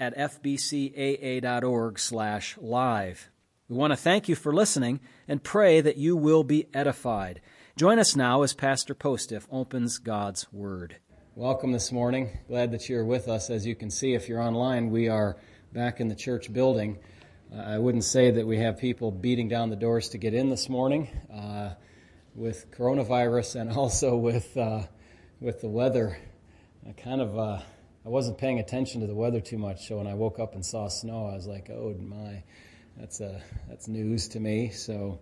at fbcaa.org slash live. We want to thank you for listening and pray that you will be edified. Join us now as Pastor Postiff opens God's Word. Welcome this morning. Glad that you're with us. As you can see, if you're online, we are back in the church building. Uh, I wouldn't say that we have people beating down the doors to get in this morning uh, with coronavirus and also with, uh, with the weather. Kind of uh, I wasn't paying attention to the weather too much, so when I woke up and saw snow, I was like, "Oh my, that's a that's news to me." So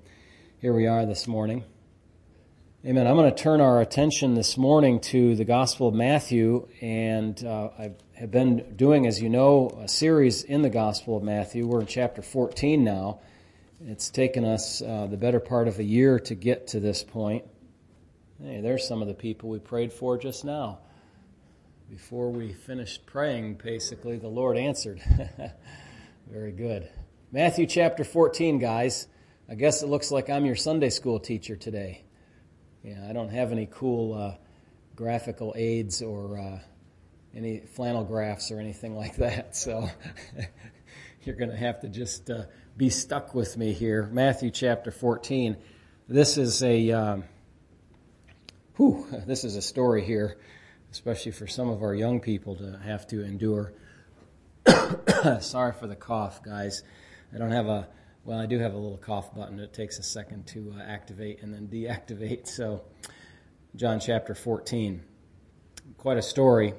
here we are this morning. Amen. I'm going to turn our attention this morning to the Gospel of Matthew, and uh, I have been doing, as you know, a series in the Gospel of Matthew. We're in chapter 14 now. It's taken us uh, the better part of a year to get to this point. Hey, there's some of the people we prayed for just now before we finished praying, basically, the Lord answered. Very good. Matthew chapter 14, guys. I guess it looks like I'm your Sunday school teacher today. Yeah, I don't have any cool uh, graphical aids or uh, any flannel graphs or anything like that. So you're going to have to just uh, be stuck with me here. Matthew chapter 14. This is a um, whew, this is a story here especially for some of our young people to have to endure. Sorry for the cough, guys. I don't have a, well, I do have a little cough button. It takes a second to uh, activate and then deactivate. So, John chapter 14. Quite a story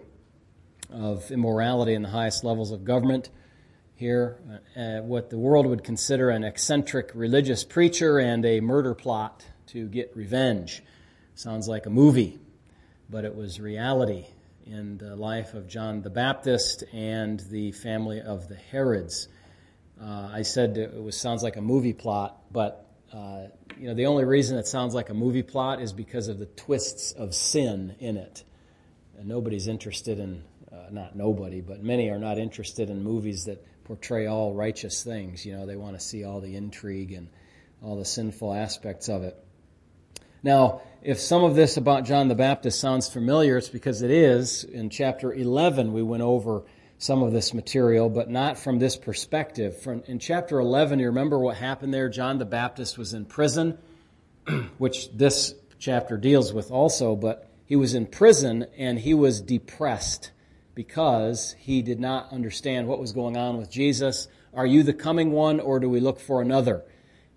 of immorality in the highest levels of government. Here, uh, what the world would consider an eccentric religious preacher and a murder plot to get revenge. Sounds like a movie but it was reality in the life of John the Baptist and the family of the Herods. Uh, I said it was sounds like a movie plot, but uh, you know the only reason it sounds like a movie plot is because of the twists of sin in it. And nobody's interested in uh, not nobody, but many are not interested in movies that portray all righteous things. You know, they want to see all the intrigue and all the sinful aspects of it. Now, if some of this about John the Baptist sounds familiar, it's because it is. In chapter 11, we went over some of this material, but not from this perspective. From, in chapter 11, you remember what happened there? John the Baptist was in prison, which this chapter deals with also, but he was in prison and he was depressed because he did not understand what was going on with Jesus. Are you the coming one or do we look for another?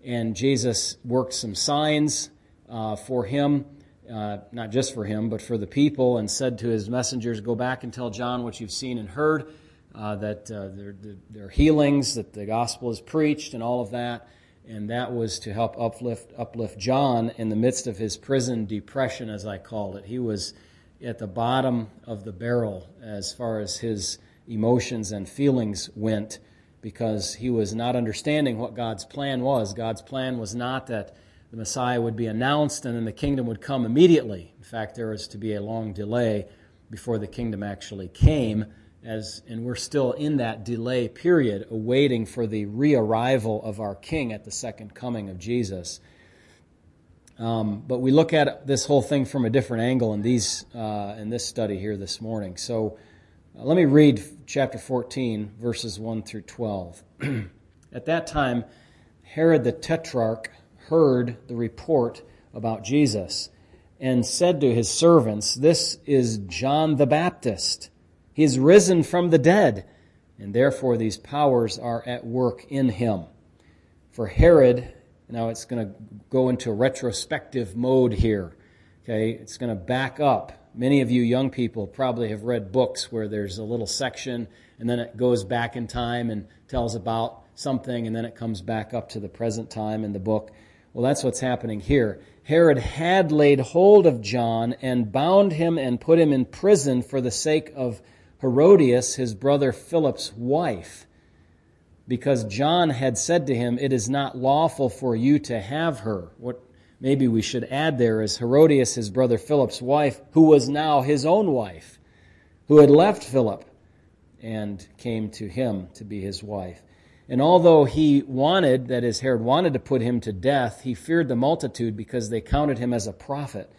And Jesus worked some signs uh, for him, uh, not just for him, but for the people, and said to his messengers, Go back and tell John what you've seen and heard, uh, that uh, there, there are healings, that the gospel is preached, and all of that. And that was to help uplift, uplift John in the midst of his prison depression, as I called it. He was at the bottom of the barrel as far as his emotions and feelings went because he was not understanding what God's plan was. God's plan was not that the Messiah would be announced and then the kingdom would come immediately. In fact, there was to be a long delay before the kingdom actually came, as, and we're still in that delay period, awaiting for the rearrival of our King at the second coming of Jesus. Um, but we look at this whole thing from a different angle in these uh, in this study here this morning. So uh, let me read chapter 14, verses 1 through 12. at that time, Herod the Tetrarch heard the report about Jesus and said to his servants, This is John the Baptist. He is risen from the dead, and therefore these powers are at work in him. For Herod, now it's going to go into retrospective mode here. Okay, it's going to back up. Many of you young people probably have read books where there's a little section and then it goes back in time and tells about something and then it comes back up to the present time in the book. Well, that's what's happening here. Herod had laid hold of John and bound him and put him in prison for the sake of Herodias, his brother Philip's wife, because John had said to him, It is not lawful for you to have her. What maybe we should add there is Herodias, his brother Philip's wife, who was now his own wife, who had left Philip and came to him to be his wife. And although he wanted, that is, Herod wanted to put him to death, he feared the multitude because they counted him as a prophet.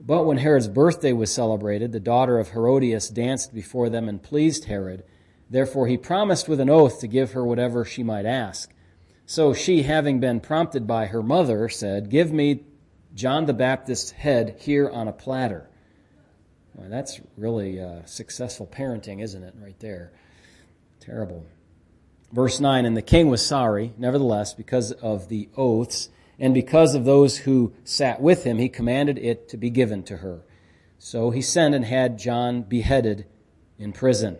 But when Herod's birthday was celebrated, the daughter of Herodias danced before them and pleased Herod. Therefore he promised with an oath to give her whatever she might ask. So she, having been prompted by her mother, said, Give me John the Baptist's head here on a platter. Well, that's really uh, successful parenting, isn't it, right there? Terrible. Verse 9 And the king was sorry, nevertheless, because of the oaths, and because of those who sat with him, he commanded it to be given to her. So he sent and had John beheaded in prison.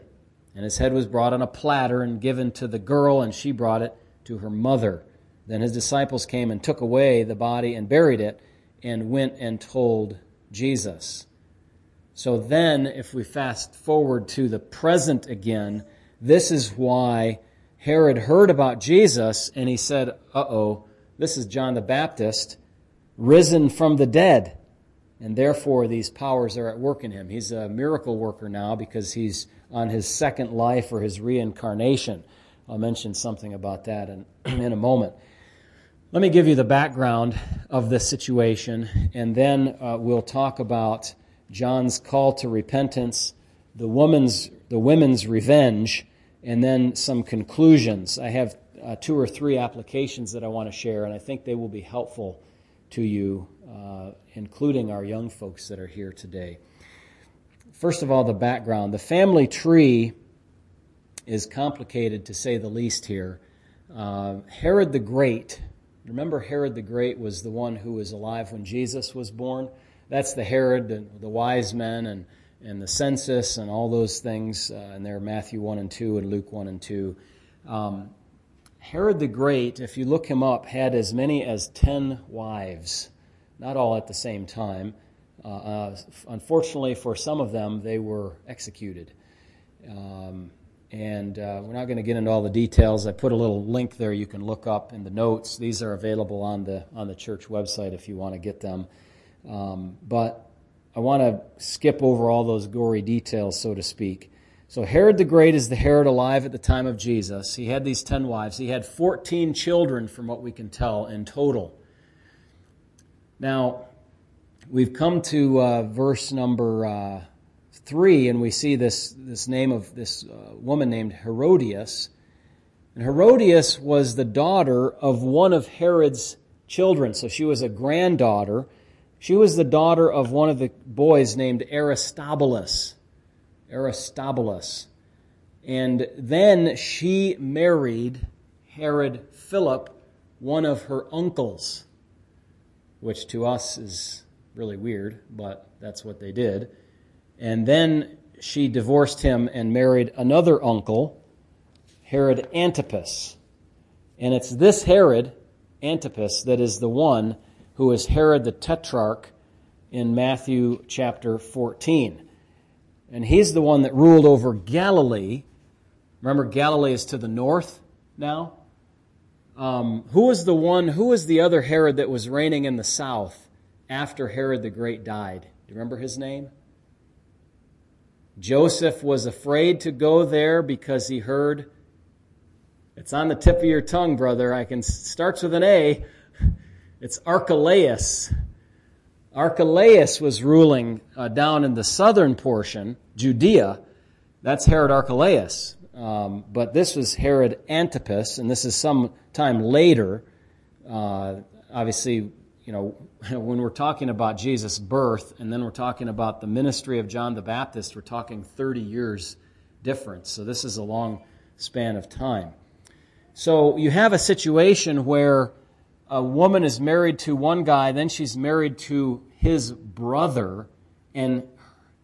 And his head was brought on a platter and given to the girl, and she brought it to her mother. Then his disciples came and took away the body and buried it, and went and told Jesus. So then, if we fast forward to the present again, this is why Herod heard about Jesus and he said, uh oh, this is John the Baptist risen from the dead. And therefore, these powers are at work in him. He's a miracle worker now because he's on his second life or his reincarnation. I'll mention something about that in, in a moment. Let me give you the background of this situation, and then uh, we'll talk about John's call to repentance, the woman's, the women's revenge, and then some conclusions. I have uh, two or three applications that I want to share, and I think they will be helpful to you, uh, including our young folks that are here today. First of all, the background. The family tree is complicated to say the least here. Uh, Herod the Great, remember Herod the Great was the one who was alive when Jesus was born? That's the Herod, the, the wise men, and and the census and all those things, uh, and there are Matthew 1 and 2 and Luke 1 and 2. Um, Herod the Great, if you look him up, had as many as 10 wives, not all at the same time. Uh, uh, unfortunately, for some of them, they were executed. Um, and uh, we're not going to get into all the details. I put a little link there you can look up in the notes. These are available on the on the church website if you want to get them. Um, but I want to skip over all those gory details, so to speak. So, Herod the Great is the Herod alive at the time of Jesus. He had these 10 wives. He had 14 children, from what we can tell, in total. Now, we've come to uh, verse number uh, 3, and we see this, this name of this uh, woman named Herodias. And Herodias was the daughter of one of Herod's children. So, she was a granddaughter she was the daughter of one of the boys named Aristobulus. Aristobulus. And then she married Herod Philip, one of her uncles, which to us is really weird, but that's what they did. And then she divorced him and married another uncle, Herod Antipas. And it's this Herod, Antipas, that is the one who is Herod the Tetrarch in Matthew chapter 14. And he's the one that ruled over Galilee. Remember, Galilee is to the north now. Um, who was the one, who was the other Herod that was reigning in the south after Herod the Great died? Do you remember his name? Joseph was afraid to go there because he heard, it's on the tip of your tongue, brother. I can, starts with an A. It's Archelaus. Archelaus was ruling uh, down in the southern portion, Judea. That's Herod Archelaus. Um, but this was Herod Antipas, and this is some time later. Uh, obviously, you know, when we're talking about Jesus' birth, and then we're talking about the ministry of John the Baptist, we're talking 30 years difference. So this is a long span of time. So you have a situation where a woman is married to one guy, then she's married to his brother, and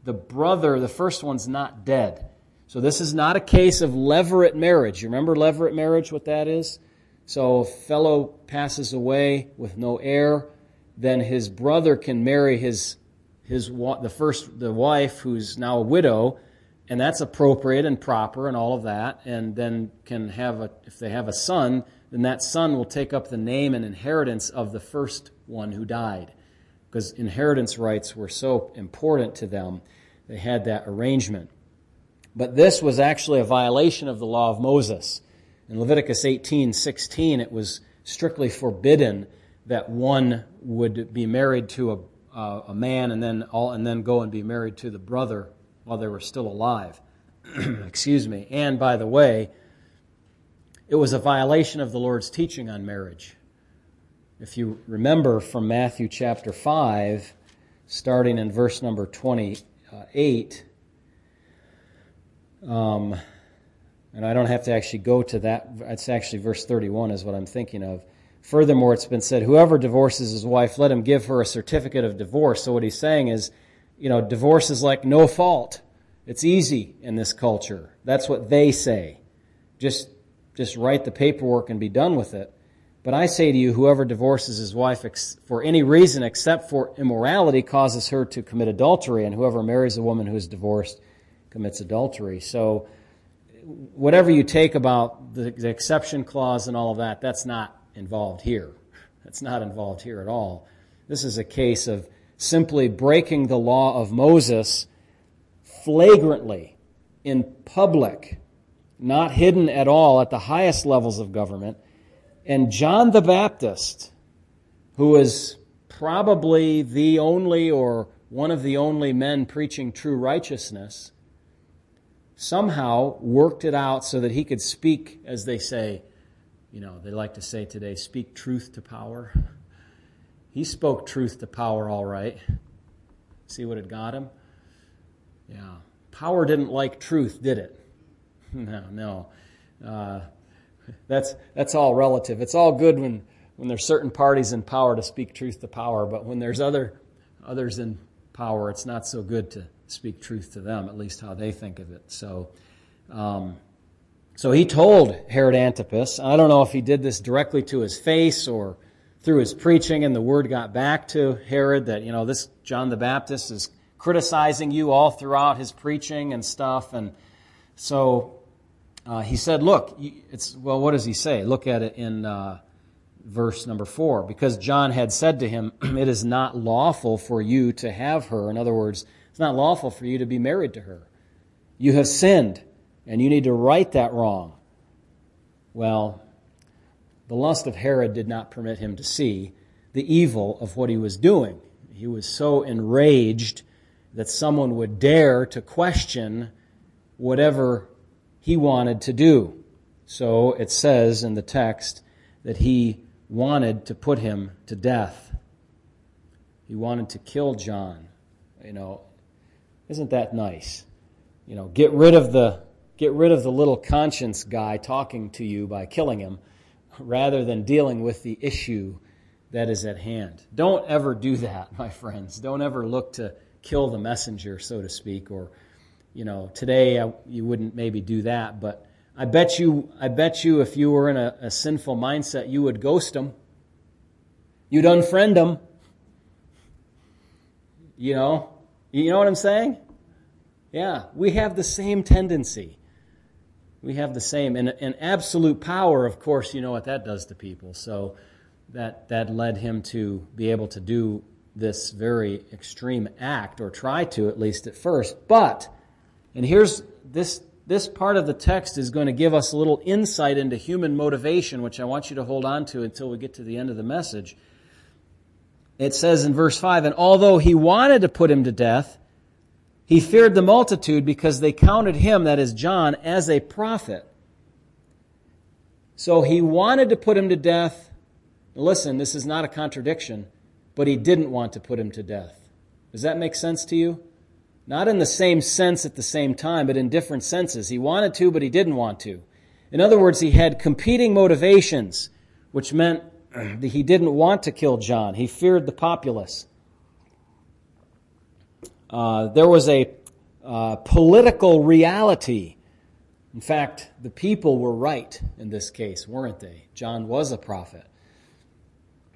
the brother, the first one's not dead. So this is not a case of levirate marriage. You remember levirate marriage, what that is? So if fellow passes away with no heir, then his brother can marry his his the first the wife who's now a widow, and that's appropriate and proper and all of that, and then can have a, if they have a son, then that son will take up the name and inheritance of the first one who died. Because inheritance rights were so important to them, they had that arrangement. But this was actually a violation of the law of Moses. In Leviticus 18 16, it was strictly forbidden that one would be married to a, uh, a man and then, all, and then go and be married to the brother while they were still alive. Excuse me. And by the way, it was a violation of the Lord's teaching on marriage. If you remember from Matthew chapter 5, starting in verse number 28, um, and I don't have to actually go to that. It's actually verse 31 is what I'm thinking of. Furthermore, it's been said, whoever divorces his wife, let him give her a certificate of divorce. So what he's saying is, you know, divorce is like no fault. It's easy in this culture. That's what they say. Just, just write the paperwork and be done with it. But I say to you, whoever divorces his wife for any reason except for immorality causes her to commit adultery, and whoever marries a woman who is divorced commits adultery. So, whatever you take about the, the exception clause and all of that, that's not involved here. That's not involved here at all. This is a case of simply breaking the law of Moses flagrantly in public, not hidden at all at the highest levels of government. And John the Baptist, who is probably the only or one of the only men preaching true righteousness, somehow worked it out so that he could speak, as they say, you know, they like to say today, speak truth to power. He spoke truth to power all right. See what it got him? Yeah. Power didn't like truth, did it? No, no. Uh, that's, that's all relative. It's all good when, when there's certain parties in power to speak truth to power, but when there's other, others in power, it's not so good to speak truth to them, at least how they think of it. So, um, so he told Herod Antipas, I don't know if he did this directly to his face or through his preaching, and the word got back to Herod that, you know, this John the Baptist is criticizing you all throughout his preaching and stuff. And so uh, he said, Look, it's, well, what does he say? Look at it in uh, verse number four. Because John had said to him, It is not lawful for you to have her. In other words, it's not lawful for you to be married to her. You have sinned, and you need to right that wrong. Well, the lust of Herod did not permit him to see the evil of what he was doing. He was so enraged that someone would dare to question whatever he wanted to do. So it says in the text that he wanted to put him to death. He wanted to kill John. You know, isn't that nice? You know, get rid of the get rid of the little conscience guy talking to you by killing him rather than dealing with the issue that is at hand. Don't ever do that, my friends. Don't ever look to kill the messenger, so to speak, or you know, today I, you wouldn't maybe do that, but I bet you, I bet you, if you were in a, a sinful mindset, you would ghost them. You'd unfriend them. You know, you know what I'm saying? Yeah, we have the same tendency. We have the same. And, and absolute power, of course, you know what that does to people. So that, that led him to be able to do this very extreme act, or try to at least at first. But, and here's this, this part of the text is going to give us a little insight into human motivation, which I want you to hold on to until we get to the end of the message it says in verse 5 And although he wanted to put him to death, he feared the multitude because they counted him, that is John, as a prophet. So he wanted to put him to death. Listen, this is not a contradiction, but he didn't want to put him to death. Does that make sense to you? Not in the same sense at the same time, but in different senses. He wanted to, but he didn't want to. In other words, he had competing motivations, which meant that he didn't want to kill John. He feared the populace. Uh, there was a uh, political reality. In fact, the people were right in this case, weren't they? John was a prophet.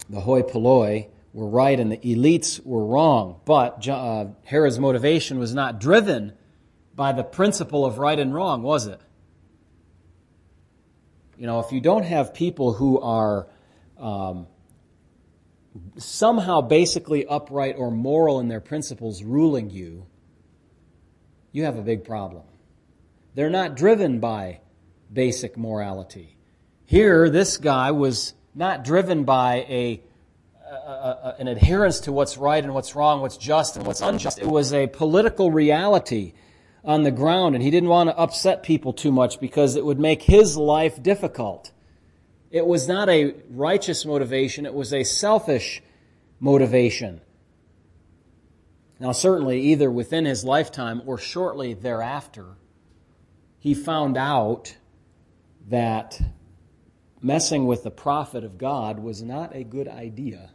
The hoi polloi were right and the elites were wrong. But uh, Herod's motivation was not driven by the principle of right and wrong, was it? You know, if you don't have people who are um, somehow basically upright or moral in their principles ruling you, you have a big problem. They're not driven by basic morality. Here, this guy was not driven by a, a, a, an adherence to what's right and what's wrong, what's just and what's unjust. It was a political reality on the ground, and he didn't want to upset people too much because it would make his life difficult. It was not a righteous motivation, it was a selfish motivation. Now, certainly, either within his lifetime or shortly thereafter, he found out that messing with the prophet of God was not a good idea.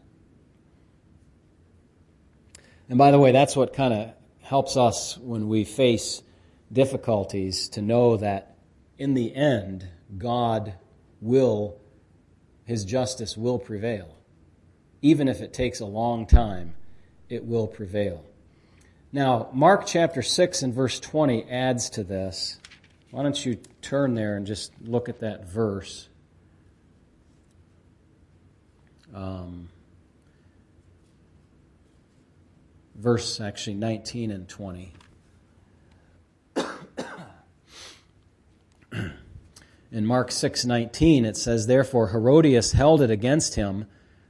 And by the way, that's what kind of helps us when we face difficulties to know that in the end, God will, His justice will prevail. Even if it takes a long time, it will prevail. Now, Mark chapter 6 and verse 20 adds to this. Why don't you turn there and just look at that verse? Um, verse actually 19 and 20. In Mark 6:19 it says therefore Herodias held it against him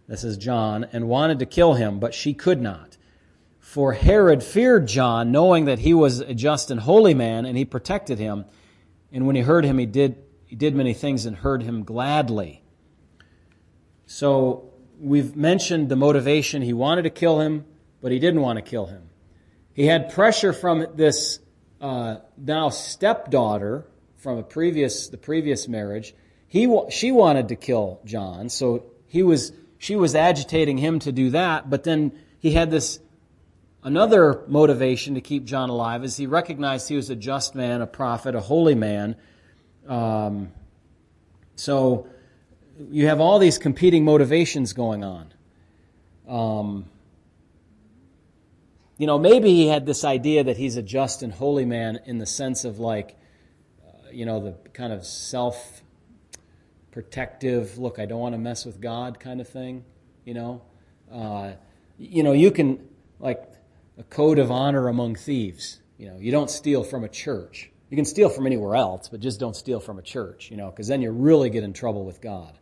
this is John and wanted to kill him but she could not. For Herod feared John knowing that he was a just and holy man and he protected him. And when he heard him he did he did many things and heard him gladly. So we've mentioned the motivation. He wanted to kill him but he didn't want to kill him. He had pressure from this uh, now stepdaughter from a previous the previous marriage. He she wanted to kill John, so he was she was agitating him to do that. But then he had this another motivation to keep John alive, as he recognized he was a just man, a prophet, a holy man. Um, so you have all these competing motivations going on. Um, you know, maybe he had this idea that he's a just and holy man in the sense of like, uh, you know, the kind of self protective, look, I don't want to mess with God kind of thing, you know. Uh, you know, you can, like, a code of honor among thieves. You know, you don't steal from a church. You can steal from anywhere else, but just don't steal from a church, you know, because then you really get in trouble with God.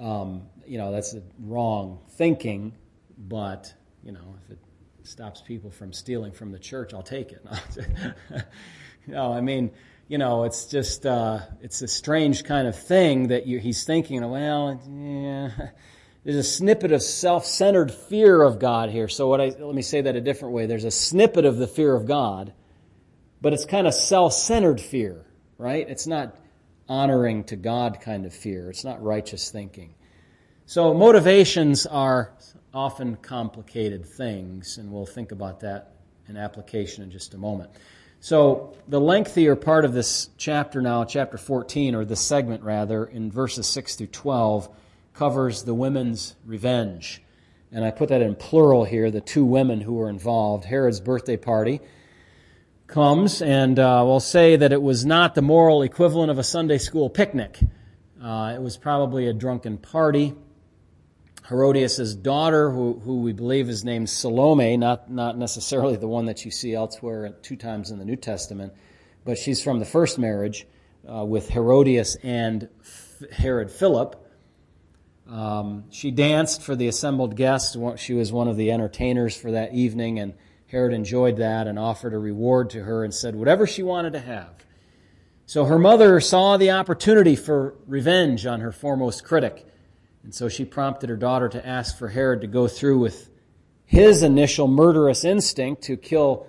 Um, you know, that's the wrong thinking, but, you know, if it stops people from stealing from the church, I'll take it. no, I mean, you know, it's just uh, it's a strange kind of thing that you, he's thinking. Well, yeah, there's a snippet of self-centered fear of God here. So what I let me say that a different way. There's a snippet of the fear of God, but it's kind of self-centered fear, right? It's not honoring to God kind of fear. It's not righteous thinking. So motivations are often complicated things, and we'll think about that in application in just a moment. So, the lengthier part of this chapter now, chapter 14, or this segment rather, in verses 6 through 12, covers the women's revenge. And I put that in plural here, the two women who were involved. Herod's birthday party comes, and uh, we'll say that it was not the moral equivalent of a Sunday school picnic. Uh, it was probably a drunken party. Herodias' daughter, who, who we believe is named Salome, not, not necessarily the one that you see elsewhere two times in the New Testament, but she's from the first marriage uh, with Herodias and Herod Philip. Um, she danced for the assembled guests. She was one of the entertainers for that evening, and Herod enjoyed that and offered a reward to her and said whatever she wanted to have. So her mother saw the opportunity for revenge on her foremost critic and so she prompted her daughter to ask for Herod to go through with his initial murderous instinct to kill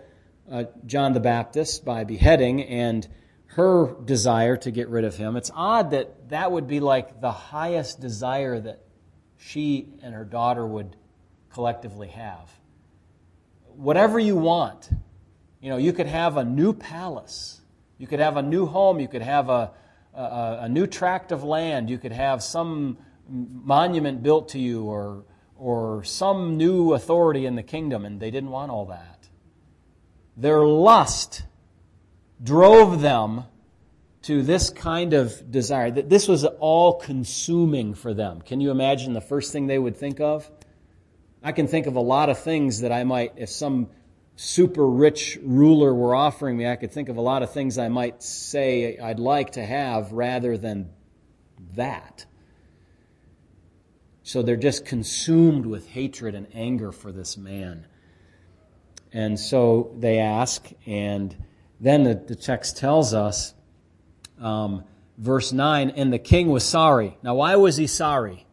uh, John the Baptist by beheading and her desire to get rid of him. It's odd that that would be like the highest desire that she and her daughter would collectively have. Whatever you want, you know, you could have a new palace, you could have a new home, you could have a, a, a new tract of land, you could have some monument built to you or, or some new authority in the kingdom, and they didn't want all that. Their lust drove them to this kind of desire. That this was all consuming for them. Can you imagine the first thing they would think of? I can think of a lot of things that I might, if some super rich ruler were offering me, I could think of a lot of things I might say I'd like to have rather than that. So they're just consumed with hatred and anger for this man. And so they ask, and then the, the text tells us, um, verse 9, and the king was sorry. Now, why was he sorry?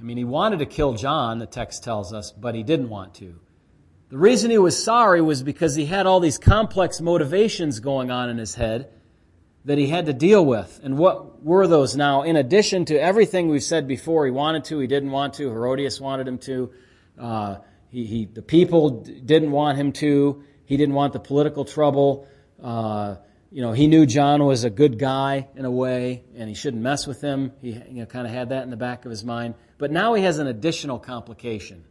I mean, he wanted to kill John, the text tells us, but he didn't want to. The reason he was sorry was because he had all these complex motivations going on in his head that he had to deal with. And what were those now? In addition to everything we've said before, he wanted to, he didn't want to, Herodias wanted him to, uh, he, he, the people didn't want him to, he didn't want the political trouble. Uh, you know, he knew John was a good guy in a way, and he shouldn't mess with him. He you know, kind of had that in the back of his mind. But now he has an additional complication.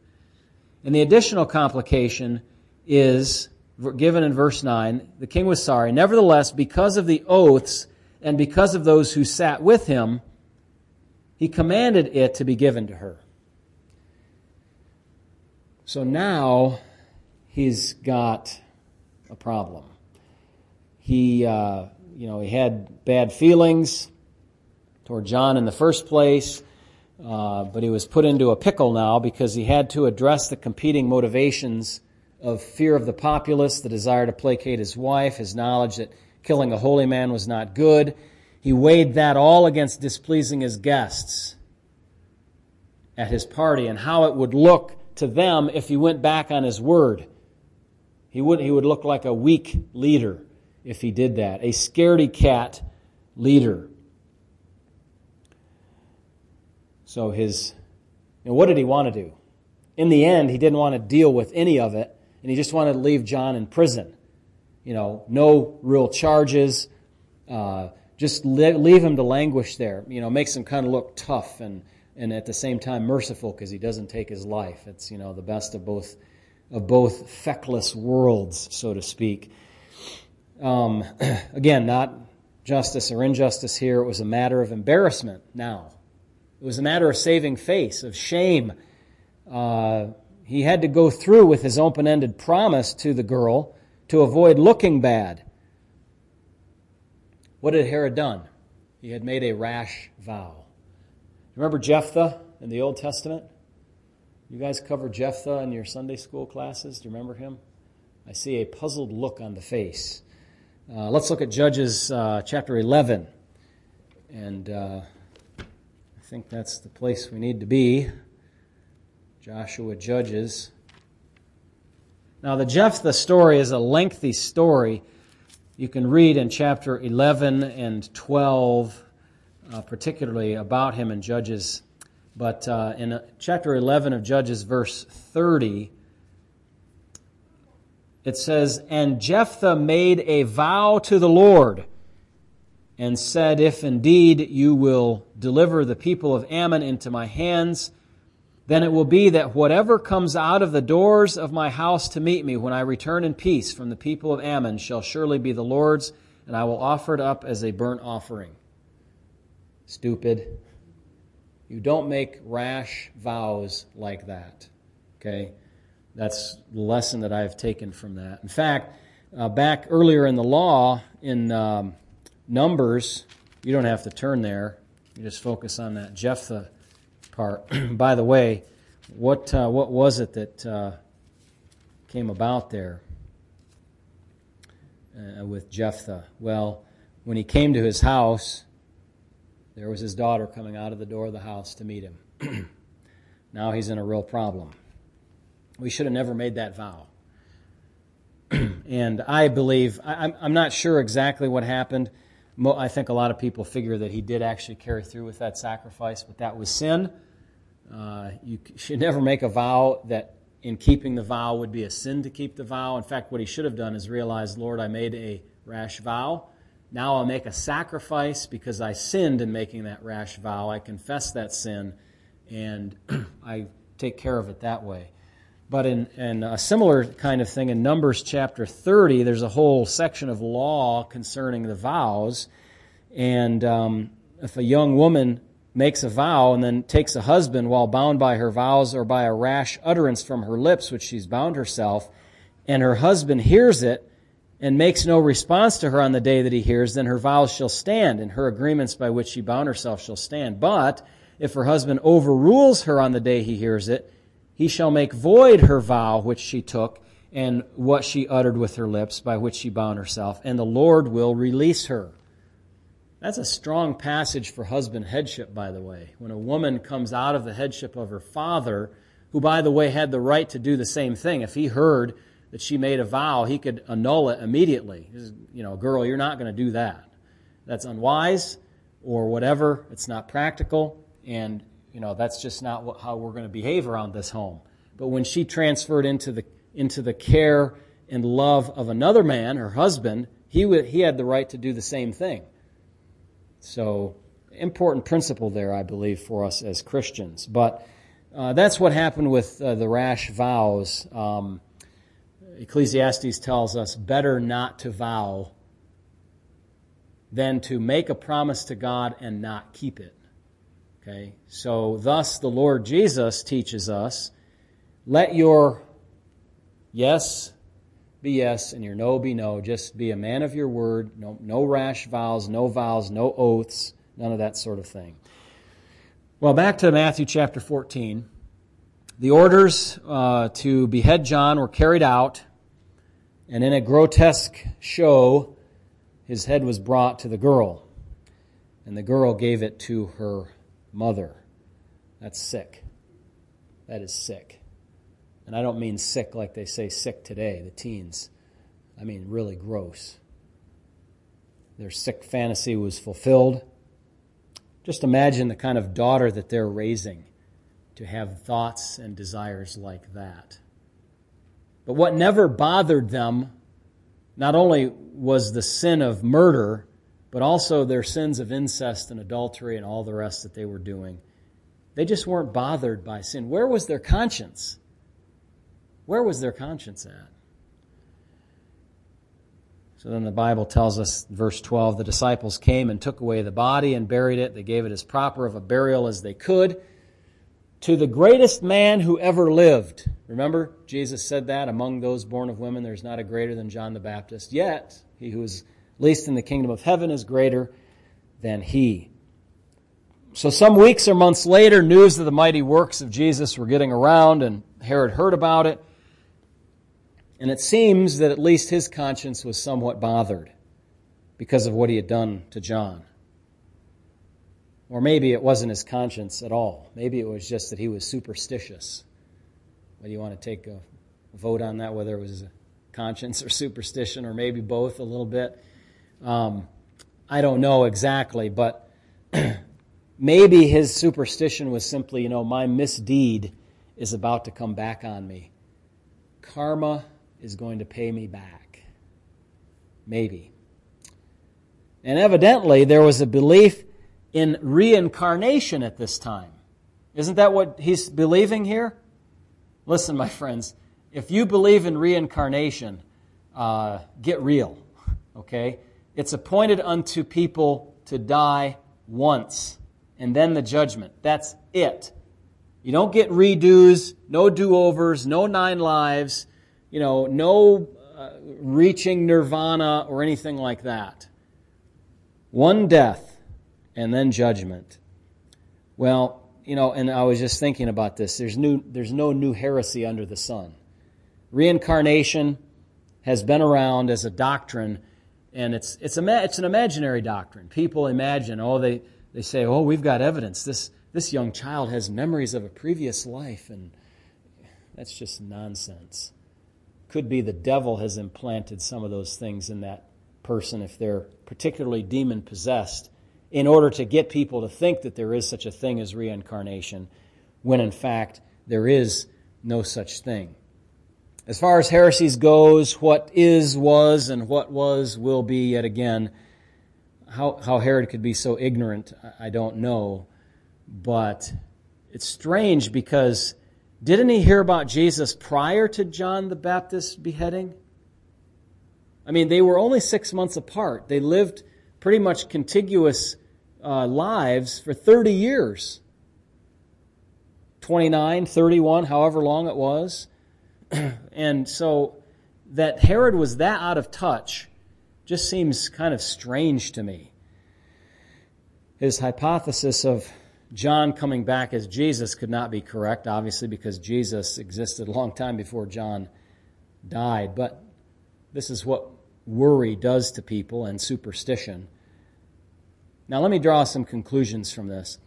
And the additional complication is given in verse 9 the king was sorry. Nevertheless, because of the oaths and because of those who sat with him, he commanded it to be given to her. So now he's got a problem. He, uh, you know, he had bad feelings toward John in the first place. Uh, but he was put into a pickle now because he had to address the competing motivations of fear of the populace, the desire to placate his wife, his knowledge that killing a holy man was not good. He weighed that all against displeasing his guests at his party and how it would look to them if he went back on his word. He would, he would look like a weak leader if he did that, a scaredy cat leader. So his, you know, what did he want to do? In the end, he didn't want to deal with any of it, and he just wanted to leave John in prison. You know, no real charges. Uh, just leave him to languish there. You know, makes him kind of look tough and, and at the same time merciful because he doesn't take his life. It's, you know, the best of both, of both feckless worlds, so to speak. Um, again, not justice or injustice here. It was a matter of embarrassment now. It was a matter of saving face, of shame. Uh, he had to go through with his open ended promise to the girl to avoid looking bad. What had Herod done? He had made a rash vow. Remember Jephthah in the Old Testament? You guys covered Jephthah in your Sunday school classes. Do you remember him? I see a puzzled look on the face. Uh, let's look at Judges uh, chapter 11. And. Uh, I think that's the place we need to be. Joshua Judges. Now, the Jephthah story is a lengthy story. You can read in chapter 11 and 12, uh, particularly about him in Judges. But uh, in uh, chapter 11 of Judges, verse 30, it says, And Jephthah made a vow to the Lord and said, If indeed you will deliver the people of Ammon into my hands, then it will be that whatever comes out of the doors of my house to meet me when I return in peace from the people of Ammon shall surely be the Lord's, and I will offer it up as a burnt offering. Stupid. You don't make rash vows like that. Okay? That's the lesson that I've taken from that. In fact, uh, back earlier in the law, in um, Numbers, you don't have to turn there. You just focus on that Jephthah part. By the way, what, uh, what was it that uh, came about there uh, with Jephthah? Well, when he came to his house, there was his daughter coming out of the door of the house to meet him. now he's in a real problem. We should have never made that vow. and I believe, I, I'm not sure exactly what happened. I think a lot of people figure that he did actually carry through with that sacrifice, but that was sin. Uh, you should never make a vow that in keeping the vow would be a sin to keep the vow. In fact, what he should have done is realize, Lord, I made a rash vow. Now I'll make a sacrifice because I sinned in making that rash vow. I confess that sin and I take care of it that way. But in, in a similar kind of thing in Numbers chapter 30, there's a whole section of law concerning the vows. And um, if a young woman makes a vow and then takes a husband while bound by her vows or by a rash utterance from her lips, which she's bound herself, and her husband hears it and makes no response to her on the day that he hears, then her vows shall stand, and her agreements by which she bound herself shall stand. But if her husband overrules her on the day he hears it, he shall make void her vow which she took and what she uttered with her lips by which she bound herself, and the Lord will release her. That's a strong passage for husband headship, by the way. When a woman comes out of the headship of her father, who, by the way, had the right to do the same thing, if he heard that she made a vow, he could annul it immediately. You know, girl, you're not going to do that. That's unwise or whatever. It's not practical. And you know, that's just not what, how we're going to behave around this home. But when she transferred into the, into the care and love of another man, her husband, he, would, he had the right to do the same thing. So, important principle there, I believe, for us as Christians. But uh, that's what happened with uh, the rash vows. Um, Ecclesiastes tells us better not to vow than to make a promise to God and not keep it. Okay? So, thus, the Lord Jesus teaches us let your yes be yes and your no be no. Just be a man of your word. No, no rash vows, no vows, no oaths, none of that sort of thing. Well, back to Matthew chapter 14. The orders uh, to behead John were carried out, and in a grotesque show, his head was brought to the girl, and the girl gave it to her mother. That's sick. That is sick. And I don't mean sick like they say sick today, the teens. I mean really gross. Their sick fantasy was fulfilled. Just imagine the kind of daughter that they're raising to have thoughts and desires like that. But what never bothered them not only was the sin of murder, but also their sins of incest and adultery and all the rest that they were doing. They just weren't bothered by sin. Where was their conscience? Where was their conscience at? So then the Bible tells us, verse 12, the disciples came and took away the body and buried it. They gave it as proper of a burial as they could to the greatest man who ever lived. Remember, Jesus said that among those born of women, there's not a greater than John the Baptist. Yet, he who is least in the kingdom of heaven is greater than he. So some weeks or months later, news of the mighty works of Jesus were getting around, and Herod heard about it. And it seems that at least his conscience was somewhat bothered because of what he had done to John. Or maybe it wasn't his conscience at all. Maybe it was just that he was superstitious. Whether you want to take a vote on that, whether it was conscience or superstition, or maybe both a little bit. Um, I don't know exactly, but maybe his superstition was simply, you know, my misdeed is about to come back on me. Karma is going to pay me back. Maybe. And evidently, there was a belief in reincarnation at this time. Isn't that what he's believing here? Listen, my friends, if you believe in reincarnation, uh, get real, okay? It's appointed unto people to die once, and then the judgment. That's it. You don't get redos, no do overs, no nine lives, you know, no uh, reaching nirvana or anything like that. One death and then judgment. Well, you know, and I was just thinking about this. There's, new, there's no new heresy under the sun. Reincarnation has been around as a doctrine and it's, it's, a, it's an imaginary doctrine. People imagine, oh, they, they say, oh, we've got evidence. This, this young child has memories of a previous life, and that's just nonsense. Could be the devil has implanted some of those things in that person if they're particularly demon possessed in order to get people to think that there is such a thing as reincarnation, when in fact there is no such thing. As far as heresies goes, what is was and what was will be yet again. How, how Herod could be so ignorant, I don't know. But it's strange because Didn't he hear about Jesus prior to John the Baptist's beheading? I mean, they were only six months apart. They lived pretty much contiguous uh, lives for 30 years 29, 31, however long it was. and so that Herod was that out of touch just seems kind of strange to me. His hypothesis of John coming back as Jesus could not be correct, obviously, because Jesus existed a long time before John died. But this is what worry does to people and superstition. Now, let me draw some conclusions from this.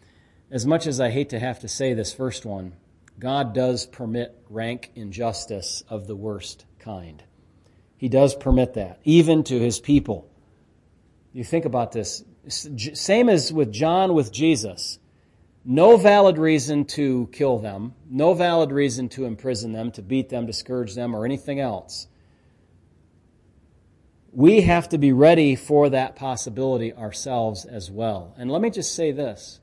As much as I hate to have to say this first one, God does permit rank injustice of the worst kind. He does permit that, even to his people. You think about this. Same as with John with Jesus. No valid reason to kill them, no valid reason to imprison them, to beat them, to scourge them, or anything else. We have to be ready for that possibility ourselves as well. And let me just say this.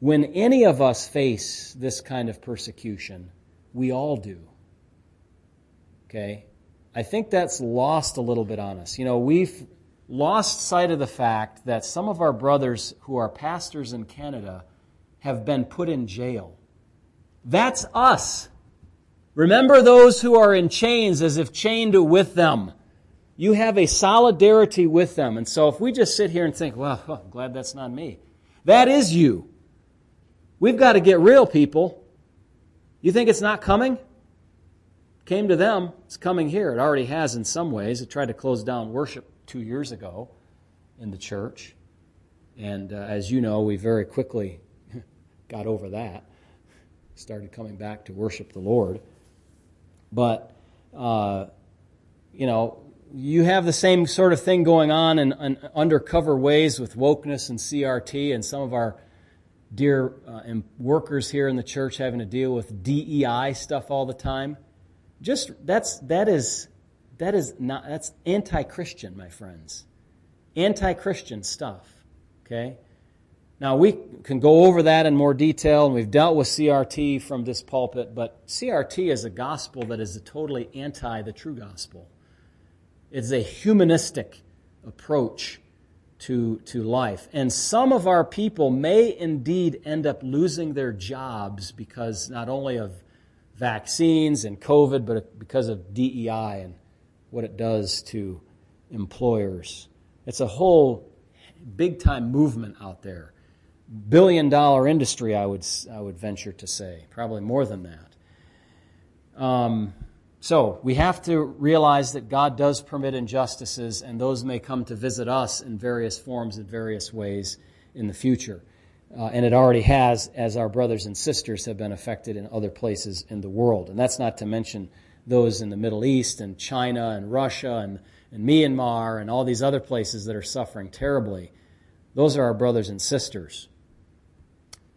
When any of us face this kind of persecution, we all do. Okay? I think that's lost a little bit on us. You know, we've lost sight of the fact that some of our brothers who are pastors in Canada have been put in jail. That's us. Remember those who are in chains as if chained with them. You have a solidarity with them. And so if we just sit here and think, well, I'm glad that's not me. That is you. We've got to get real, people. You think it's not coming? Came to them, it's coming here. It already has in some ways. It tried to close down worship two years ago in the church. And uh, as you know, we very quickly got over that, started coming back to worship the Lord. But, uh, you know, you have the same sort of thing going on in, in, undercover ways with wokeness and CRT, and some of our dear uh, workers here in the church having to deal with DEI stuff all the time. Just that's that is that is not, that's anti Christian, my friends. Anti Christian stuff. Okay? Now, we can go over that in more detail, and we've dealt with CRT from this pulpit, but CRT is a gospel that is totally anti the true gospel. It's a humanistic approach to, to life. And some of our people may indeed end up losing their jobs because not only of vaccines and COVID, but because of DEI and what it does to employers. It's a whole big time movement out there. Billion dollar industry, I would, I would venture to say. Probably more than that. Um, so we have to realize that God does permit injustices, and those may come to visit us in various forms, and various ways in the future. Uh, and it already has, as our brothers and sisters have been affected in other places in the world. And that's not to mention those in the Middle East and China and Russia and, and Myanmar and all these other places that are suffering terribly. Those are our brothers and sisters.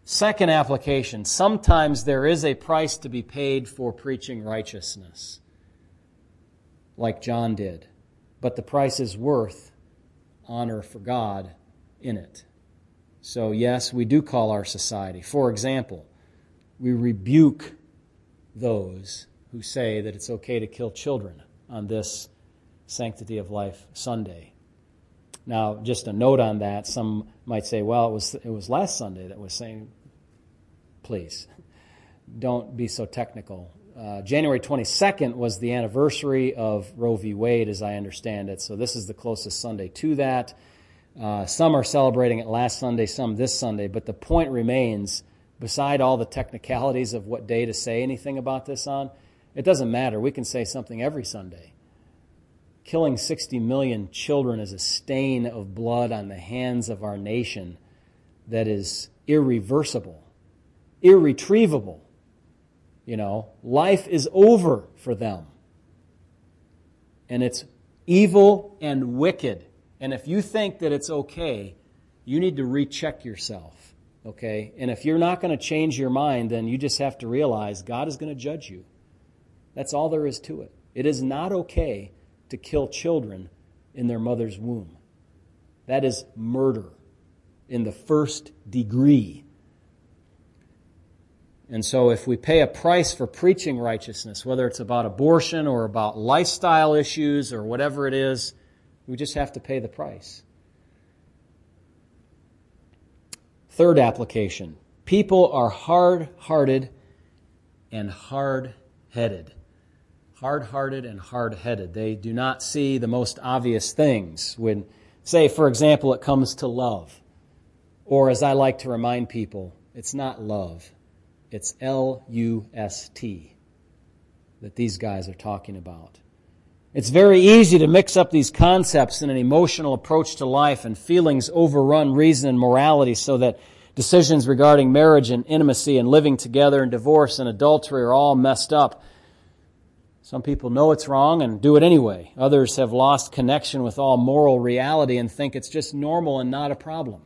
Second application sometimes there is a price to be paid for preaching righteousness, like John did, but the price is worth honor for God in it. So, yes, we do call our society. For example, we rebuke those who say that it's okay to kill children on this Sanctity of Life Sunday. Now, just a note on that, some might say, well, it was, it was last Sunday that was saying, please, don't be so technical. Uh, January 22nd was the anniversary of Roe v. Wade, as I understand it, so this is the closest Sunday to that. Uh, some are celebrating it last Sunday, some this Sunday, but the point remains, beside all the technicalities of what day to say anything about this on, it doesn't matter. We can say something every Sunday. Killing 60 million children is a stain of blood on the hands of our nation that is irreversible, irretrievable. You know, life is over for them. And it's evil and wicked. And if you think that it's okay, you need to recheck yourself. Okay? And if you're not going to change your mind, then you just have to realize God is going to judge you. That's all there is to it. It is not okay to kill children in their mother's womb. That is murder in the first degree. And so if we pay a price for preaching righteousness, whether it's about abortion or about lifestyle issues or whatever it is, we just have to pay the price. Third application people are hard hearted and hard headed. Hard hearted and hard headed. They do not see the most obvious things. When, say, for example, it comes to love, or as I like to remind people, it's not love, it's L U S T that these guys are talking about. It's very easy to mix up these concepts in an emotional approach to life and feelings overrun reason and morality so that decisions regarding marriage and intimacy and living together and divorce and adultery are all messed up. Some people know it's wrong and do it anyway. Others have lost connection with all moral reality and think it's just normal and not a problem.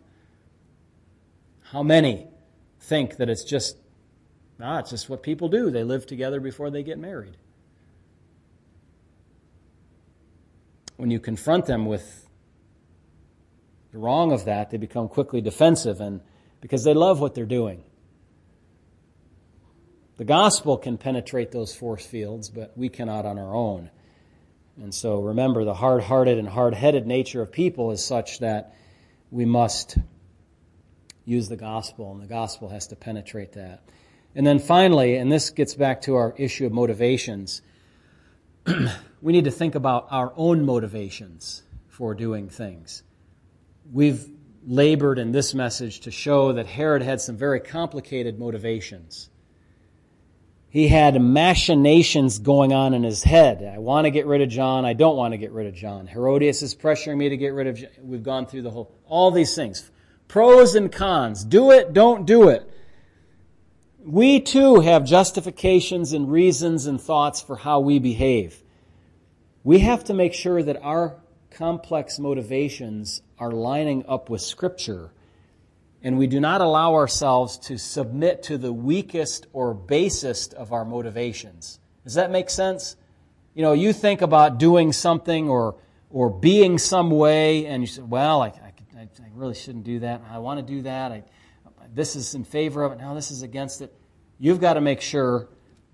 How many think that it's just, ah, it's just what people do? They live together before they get married. when you confront them with the wrong of that, they become quickly defensive and because they love what they're doing. The gospel can penetrate those force fields, but we cannot on our own. And so remember, the hard hearted and hard headed nature of people is such that we must use the gospel, and the gospel has to penetrate that. And then finally, and this gets back to our issue of motivations. we need to think about our own motivations for doing things. We've labored in this message to show that Herod had some very complicated motivations. He had machinations going on in his head. I want to get rid of John. I don't want to get rid of John. Herodias is pressuring me to get rid of John. We've gone through the whole, all these things. Pros and cons. Do it, don't do it. We too have justifications and reasons and thoughts for how we behave. We have to make sure that our complex motivations are lining up with Scripture, and we do not allow ourselves to submit to the weakest or basest of our motivations. Does that make sense? You know, you think about doing something or, or being some way, and you say, well, I, I, I really shouldn't do that. I want to do that. I, this is in favor of it. Now this is against it. You've got to make sure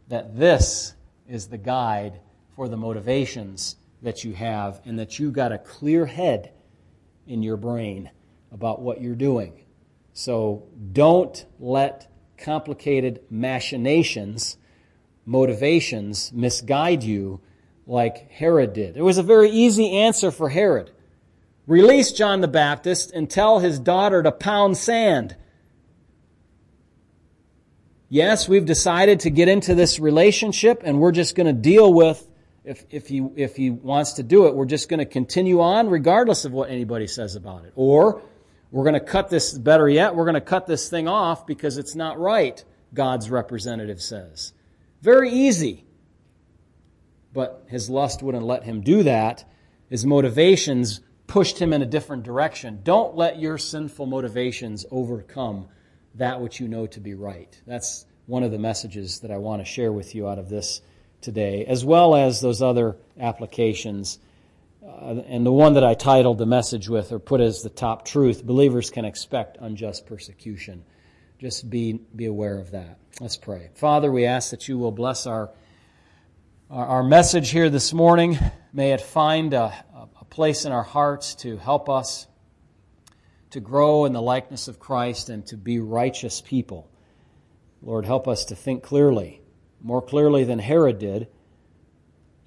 that this is the guide for the motivations that you have and that you've got a clear head in your brain about what you're doing. So don't let complicated machinations, motivations misguide you like Herod did. It was a very easy answer for Herod. Release John the Baptist and tell his daughter to pound sand. Yes, we've decided to get into this relationship and we're just going to deal with if, if, he, if he wants to do it, we're just going to continue on regardless of what anybody says about it. Or we're going to cut this, better yet, we're going to cut this thing off because it's not right, God's representative says. Very easy. But his lust wouldn't let him do that. His motivations pushed him in a different direction. Don't let your sinful motivations overcome that which you know to be right. That's one of the messages that I want to share with you out of this today, as well as those other applications. Uh, and the one that I titled the message with, or put as the top truth, believers can expect unjust persecution. Just be, be aware of that. Let's pray. Father, we ask that you will bless our, our, message here this morning. May it find a, a place in our hearts to help us to grow in the likeness of Christ and to be righteous people. Lord, help us to think clearly more clearly than Herod did,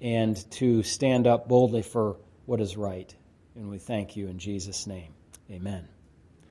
and to stand up boldly for what is right. And we thank you in Jesus' name. Amen.